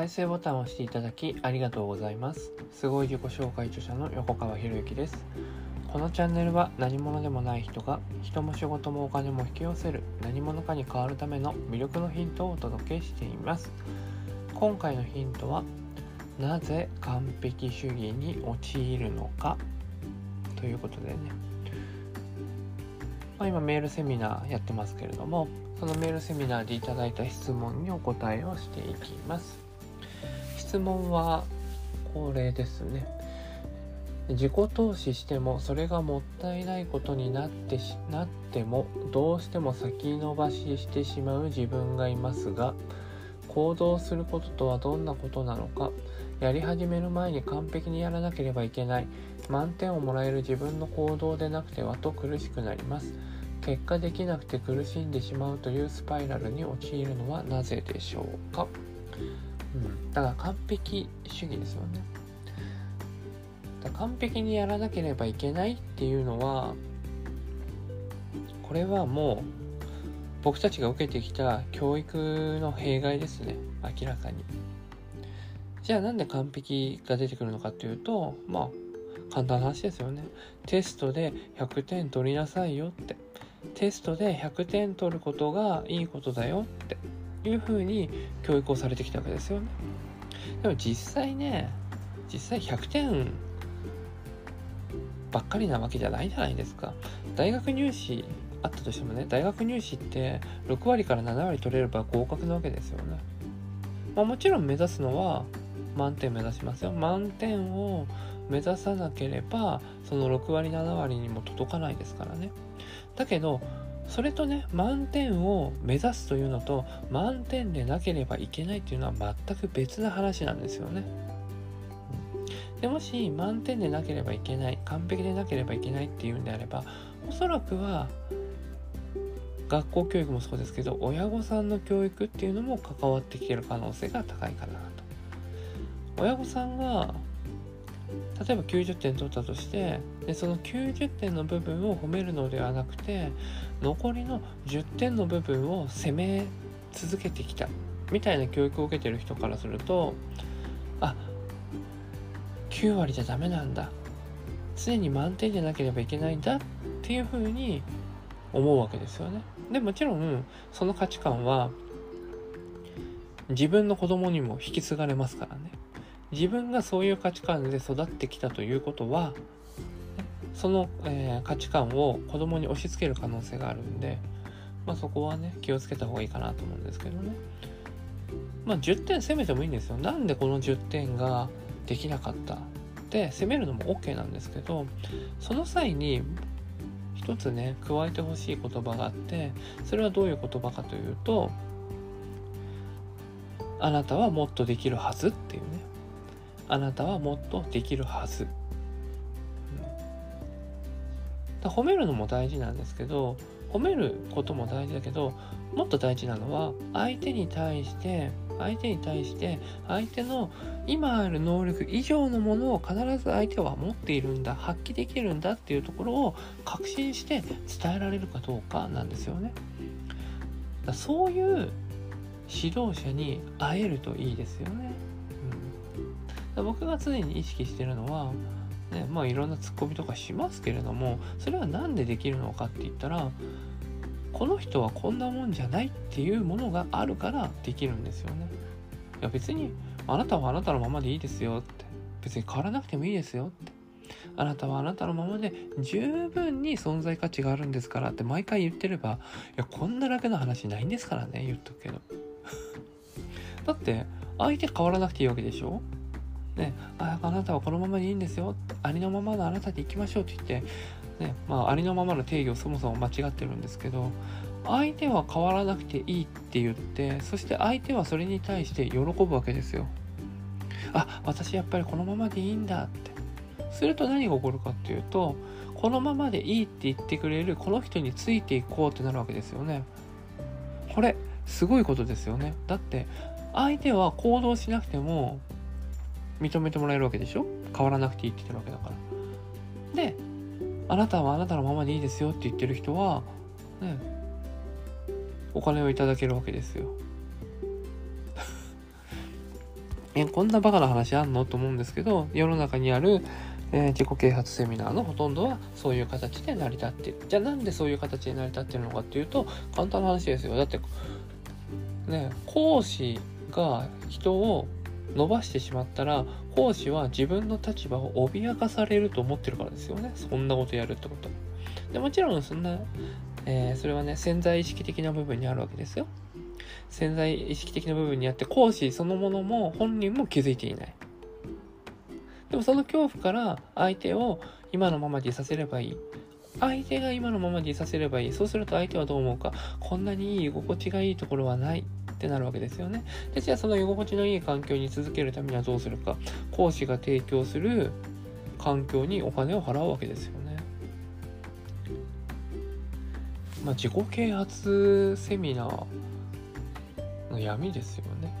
再生ボタンを押していただきありがとうございます。すごい自己紹介著者の横川博之です。このチャンネルは何者でもない人が人も仕事もお金も引き寄せる何者かに変わるための魅力のヒントをお届けしています。今回のヒントはなぜ完璧主義に陥るのか？ということでね、まあ、今メールセミナーやってますけれどもそのメールセミナーでいただいた質問にお答えをしていきます。質問はこれですね。自己投資してもそれがもったいないことになってしなってもどうしても先延ばししてしまう自分がいますが行動することとはどんなことなのかやり始める前に完璧にやらなければいけない満点をもらえる自分の行動でなくてはと苦しくなります。結果できなくて苦しんでしまうというスパイラルに陥るのはなぜでしょうか、うん、だから完璧主義ですよね。だ完璧にやらなければいけないっていうのはこれはもう僕たちが受けてきた教育の弊害ですね。明らかに。じゃあなんで完璧が出てくるのかっていうとまあ簡単な話ですよね。テストで100点取りなさいよって。テストで100点取ることがいいことだよって。いうふうに教育をされてきたわけですよね。でも実際ね、実際100点ばっかりなわけじゃないじゃないですか。大学入試あったとしてもね、大学入試って6割から7割取れれば合格なわけですよね。まあ、もちろん目指すのは満点目指しますよ。満点を目指さなければその6割7割にも届かないですからね。だけどそれとね満点を目指すというのと満点でなければいけないっていうのは全く別な話なんですよね。でもし満点でなければいけない完璧でなければいけないっていうんであればおそらくは学校教育もそうですけど親御さんの教育っていうのも関わってきてる可能性が高いかなと。親御さんが例えば90点取ったとしてでその90点の部分を褒めるのではなくて残りの10点の部分を責め続けてきたみたいな教育を受けてる人からするとあ9割じゃダメなんだ常に満点じゃなければいけないんだっていうふうに思うわけですよね。でもちろんその価値観は自分の子供にも引き継がれますからね。自分がそういう価値観で育ってきたということはその、えー、価値観を子供に押し付ける可能性があるんで、まあ、そこはね気をつけた方がいいかなと思うんですけどね。まあ、10点攻めてもいいんですよ。なんでこの10点ができなかったって攻めるのも OK なんですけどその際に一つね加えてほしい言葉があってそれはどういう言葉かというとあなたはもっとできるはずっていうねあなたはもっとできるはず、うん、褒めるのも大事なんですけど褒めることも大事だけどもっと大事なのは相手に対して相手に対して相手の今ある能力以上のものを必ず相手は持っているんだ発揮できるんだっていうところを確信して伝えられるかどうかなんですよね。だそういう指導者に会えるといいですよね。僕が常に意識してるのは、ね、まあいろんなツッコミとかしますけれどもそれは何でできるのかって言ったらこの人はこんなもんじゃないっていうものがあるからできるんですよね。いや別にあなたはあなたのままでいいですよって。別に変わらなくてもいいですよって。あなたはあなたのままで十分に存在価値があるんですからって毎回言ってればいやこんな楽な話ないんですからね言っとくけど。だって相手変わらなくていいわけでしょ？ね、ああなたはこのままでいいんですよありのままのあなたでいきましょうって言って、ねまあ、ありのままの定義をそもそも間違ってるんですけど相手は変わらなくていいって言ってそして相手はそれに対して喜ぶわけですよ。あ私やっぱりこのままでいいんだってすると何が起こるかっていうとこのままでいいって言ってくれるこの人についていこうってなるわけですよね。これすごいことですよね。だって相手は行動しなくても認めてもらえるわけでしょ？変わらなくていいって言ってるわけだから。であなたはあなたのままでいいですよって言ってる人はねお金をいただけるわけですよ。えこんなバカな話あんの？と思うんですけど世の中にある、えー、自己啓発セミナーのほとんどはそういう形で成り立ってる。じゃあなんでそういう形で成り立ってるのかっていうと簡単な話ですよ。だってね講師が人を伸ばしてしまったら講師は自分の立場を脅かされると思ってるからですよね。そんなことやるってこと。でもちろんそんな、えー、それはね潜在意識的な部分にあるわけですよ。潜在意識的な部分にあって講師そのものも本人も気づいていない。でもその恐怖から相手を今のままでいさせればいい。相手が今のままでいさせればいい。そうすると相手はどう思うか。こんなにいい居心地がいいところはない。ってなるわけですよね。でじゃあその居心地のいい環境に続けるためにはどうするか。講師が提供する環境にお金を払うわけですよね。まあ自己啓発セミナーの闇ですよね。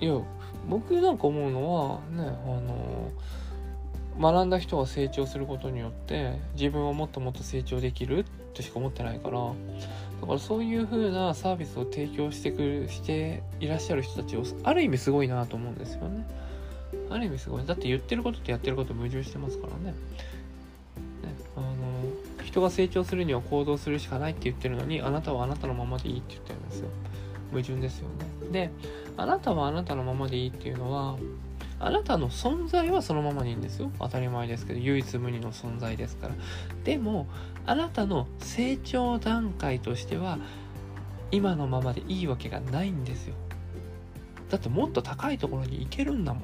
うん、いや僕なんか思うのはねあの学んだ人が成長することによって自分はもっともっと成長できるとしか思ってないからだからそういう風なサービスを提供してくるしていらっしゃる人たちをある意味すごいなと思うんですよね。ある意味すごい。だって言ってることとやってること矛盾してますからね。ねあの人が成長するには行動するしかないって言ってるのにあなたはあなたのままでいいって言ってるんですよ矛盾ですよねであなたはあなたのままでいいっていうのはあなたの存在はそのままでいいんですよ。当たり前ですけど唯一無二の存在ですから。でもあなたの成長段階としては今のままでいいわけがないんですよ。だってもっと高いところに行けるんだもん。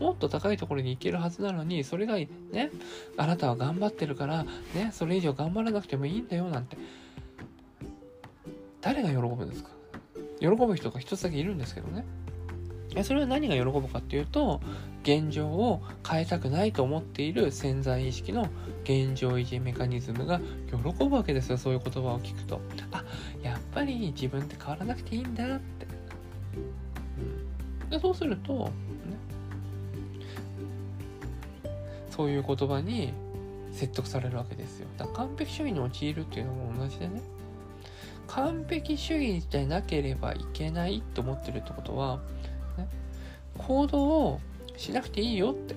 もっと高いところに行けるはずなのに、それがね、あなたは頑張ってるから、ね、それ以上頑張らなくてもいいんだよなんて。誰が喜ぶんですか？喜ぶ人が一つだけいるんですけどね。それは何が喜ぶかっていうと、現状を変えたくないと思っている潜在意識の現状維持メカニズムが喜ぶわけですよ、そういう言葉を聞くと。あ、やっぱり自分って変わらなくていいんだって。うん、でそうすると、ねそういう言葉に説得されるわけですよ。だから完璧主義に陥るっていうのも同じでね。完璧主義でなければいけないって思ってるってことは、行動をしなくていいよって。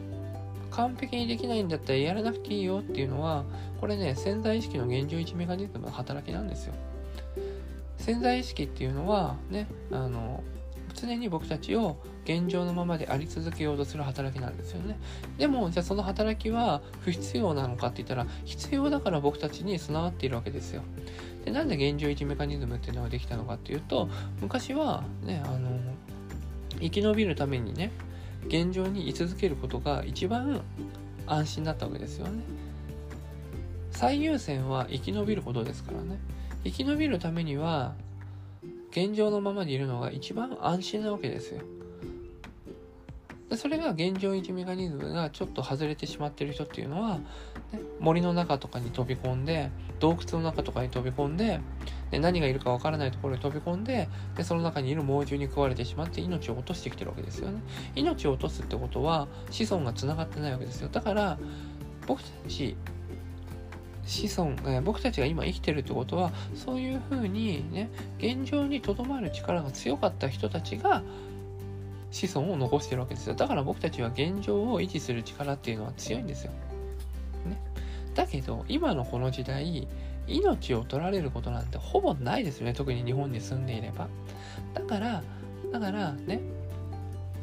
完璧にできないんだったらやらなくていいよっていうのは、これね、潜在意識の現状維持メカニズムの働きなんですよ。潜在意識っていうのは、ね、あの、常に僕たちを現状のままであり続けようとする働きなんですよね。でも、じゃあその働きは不必要なのかって言ったら、必要だから僕たちに備わっているわけですよ。で、なんで現状維持メカニズムっていうのができたのかっていうと、昔はね、あの、生き延びるためにね、現状に居続けることが一番安心だったわけですよね。最優先は生き延びることですからね。生き延びるためには現状のままでいるのが一番安心なわけですよ。それが現状維持メカニズムがちょっと外れてしまってる人っていうのは、ね、森の中とかに飛び込んで洞窟の中とかに飛び込んでで何がいるかわからないところに飛び込んででその中にいる猛獣に食われてしまって命を落としてきてるわけですよね。命を落とすってことは子孫がつながってないわけですよ。だから僕たち子孫、えー、僕たちが今生きてるってことはそういうふうにね現状にとどまる力が強かった人たちが子孫を残してるわけですよ。だから僕たちは現状を維持する力っていうのは強いんですよ、ね、だけど今のこの時代命を取られることなんてほぼないですよね。特に日本に住んでいれば。だからだからね。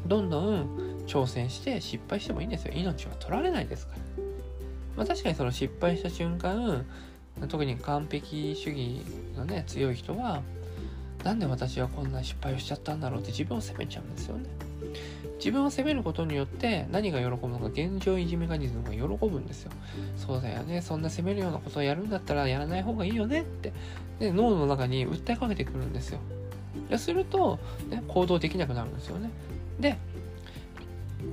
どんどん挑戦して失敗してもいいんですよ。命は取られないですから。まあ、確かにその失敗した瞬間特に完璧主義のね強い人はなんで私はこんな失敗をしちゃったんだろうって自分を責めちゃうんですよね。自分を責めることによって何が喜ぶのか現状維持メカニズムが喜ぶんですよ。そうだよね。そんな責めるようなことをやるんだったらやらない方がいいよねって。で脳の中に訴えかけてくるんですよ。すると、ね、行動できなくなるんですよね。で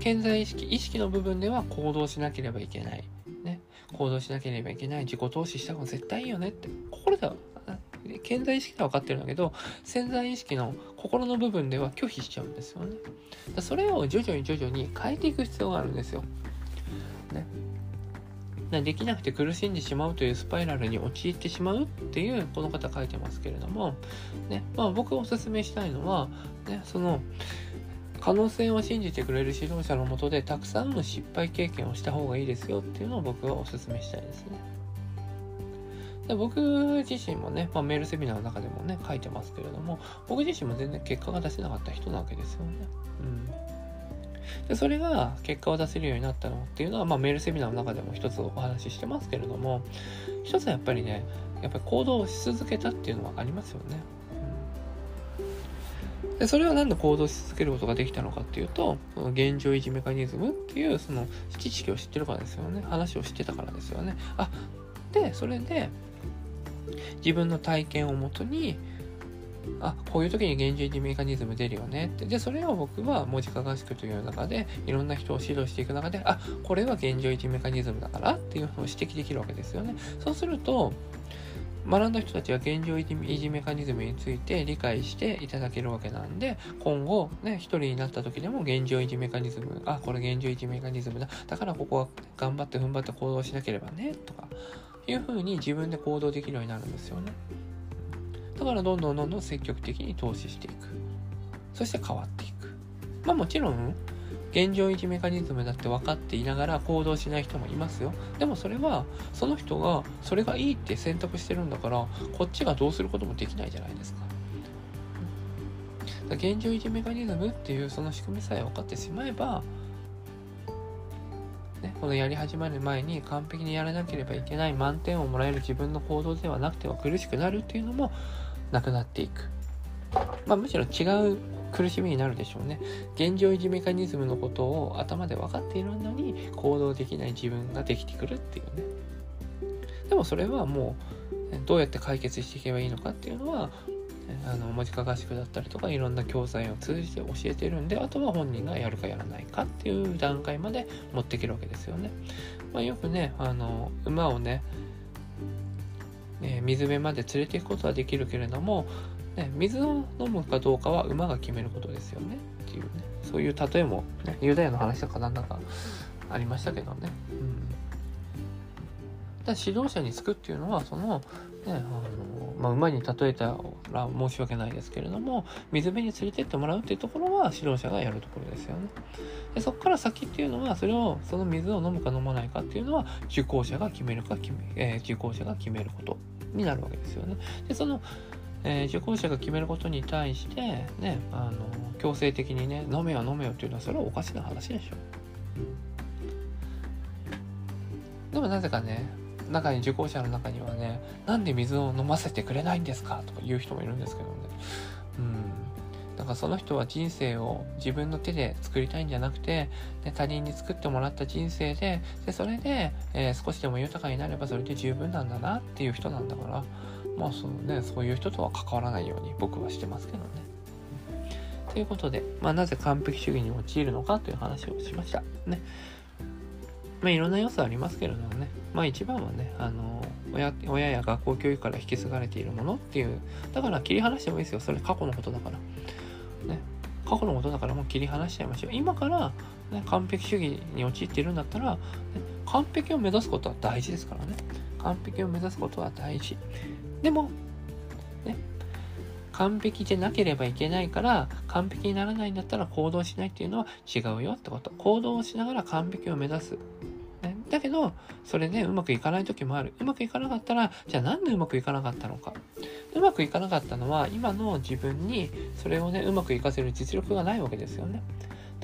健在意識意識の部分では行動しなければいけない。ね。行動しなければいけない。自己投資した方が絶対いいよねって。心では健在意識は分かってるんだけど潜在意識の心の部分では拒否しちゃうんですよね。それを徐々に徐々に変えていく必要があるんですよ、ね、できなくて苦しんでしまうというスパイラルに陥ってしまうっていうこの方書いてますけれども、ね。まあ、僕がおすすめしたいのは、ね、その可能性を信じてくれる指導者のもとでたくさんの失敗経験をした方がいいですよっていうのを僕はおすすめしたいですね。で僕自身もね、まあ、メールセミナーの中でもね書いてますけれども僕自身も全然結果が出せなかった人なわけですよね。うん、でそれが結果を出せるようになったのっていうのは、まあ、メールセミナーの中でも一つお話ししてますけれども一つはやっぱりねやっぱり行動し続けたっていうのはありますよね。でそれは何で行動し続けることができたのかっていうと現状維持メカニズムっていうその知識を知ってるからですよね話を知ってたからですよねあでそれで自分の体験をもとにあこういう時に現状維持メカニズム出るよねって。でそれを僕は文字化合宿という中でいろんな人を指導していく中であこれは現状維持メカニズムだからっていうのを指摘できるわけですよね。そうすると学んだ人たちは現状維持メカニズムについて理解していただけるわけなんで今後ね一人になった時でも現状維持メカニズムあこれ現状維持メカニズムだ。だからここは頑張って踏ん張って行動しなければねとか。いうふうに自分で行動できるようになるんですよね。だからどんどんどんどん積極的に投資していく。そして変わっていく。まあもちろん現状維持メカニズムだって分かっていながら行動しない人もいますよ。でもそれはその人がそれがいいって選択してるんだからこっちがどうすることもできないじゃないですか。現状維持メカニズムっていうその仕組みさえ分かってしまえばね、このやり始まる前に完璧にやらなければいけない満点をもらえる自分の行動ではなくては苦しくなるっていうのもなくなっていく。まあ、むしろ違う苦しみになるでしょうね。現状維持メカニズムのことを頭で分かっているのに行動できない自分ができてくるっていうね。でもそれはもうどうやって解決していけばいいのかっていうのはあの文字化合宿だったりとかいろんな教材を通じて教えてるんであとは本人がやるかやらないかっていう段階まで持っていけるわけですよね。まあ、よくねあの馬をねえ水辺まで連れていくことはできるけれどもね、水を飲むかどうかは馬が決めることですよねっていうねそういう例えも、ね、ユダヤの話とかなんだかありましたけどね。うんだ指導者につくっていうのはその、ねあのまあ、馬に例えたら申し訳ないですけれども水辺に連れてってもらうっていうところは指導者がやるところですよね。でそこから先っていうのはそれをその水を飲むか飲まないかっていうのは受講者が決めるか決め、えー、受講者が決めることになるわけですよね。でそのえー、受講者が決めることに対してねあの強制的にね飲めよ飲めよっていうのはそれはおかしな話でしょ、でもなぜかね中に受講者の中にはねなんで水を飲ませてくれないんですか？とか言う人もいるんですけどねうんなんかその人は人生を自分の手で作りたいんじゃなくて、で他人に作ってもらった人生で、でそれで、えー、少しでも豊かになればそれで十分なんだなっていう人なんだから、まあそのね、そういう人とは関わらないように僕はしてますけどね。ということで、まあ、なぜ完璧主義に陥るのかという話をしました。ね。まあ、いろんな要素ありますけれどもね、まあ一番はね、あの親、親や学校教育から引き継がれているものっていう、だから切り離してもいいですよ。それ過去のことだから。ね。過去のことだからもう切り離しちゃいましょう。今から、ね、完璧主義に陥っているんだったら、ね、完璧を目指すことは大事ですからね。完璧を目指すことは大事。でも、ね、完璧でなければいけないから、完璧にならないんだったら行動しないっていうのは違うよってこと。行動をしながら完璧を目指す。ね、だけど、それでうまくいかない時もある。うまくいかなかったら、じゃあなんでうまくいかなかったのか。うまくいかなかったのは、今の自分にそれをね、うまくいかせる実力がないわけですよね。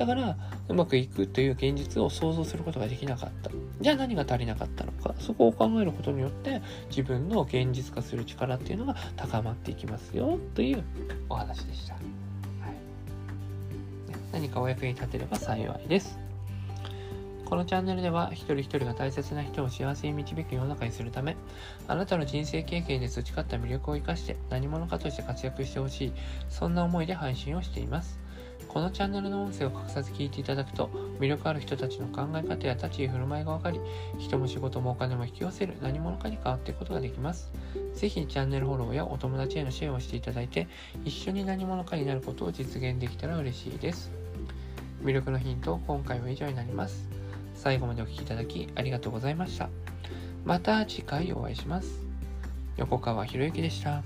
だから、うまくいくという現実を想像することができなかった。じゃあ何が足りなかったのか。そこを考えることによって、自分の現実化する力っていうのが高まっていきますよ、というお話でした。はい、何かお役に立てれば幸いです。このチャンネルでは一人一人が大切な人を幸せに導く世の中にするためあなたの人生経験で培った魅力を生かして何者かとして活躍してほしいそんな思いで配信をしていますこのチャンネルの音声を隠さず聞いていただくと、魅力ある人たちの考え方や立ち居振る舞いが分かり、人も仕事もお金も引き寄せる何者かに変わっていくことができます。是非チャンネルフォローやお友達へのシェアをしていただいて、一緒に何者かになることを実現できたら嬉しいです。魅力のヒント、今回は以上になります。最後までお聴きいただきありがとうございました。また次回お会いします。横川博之でした。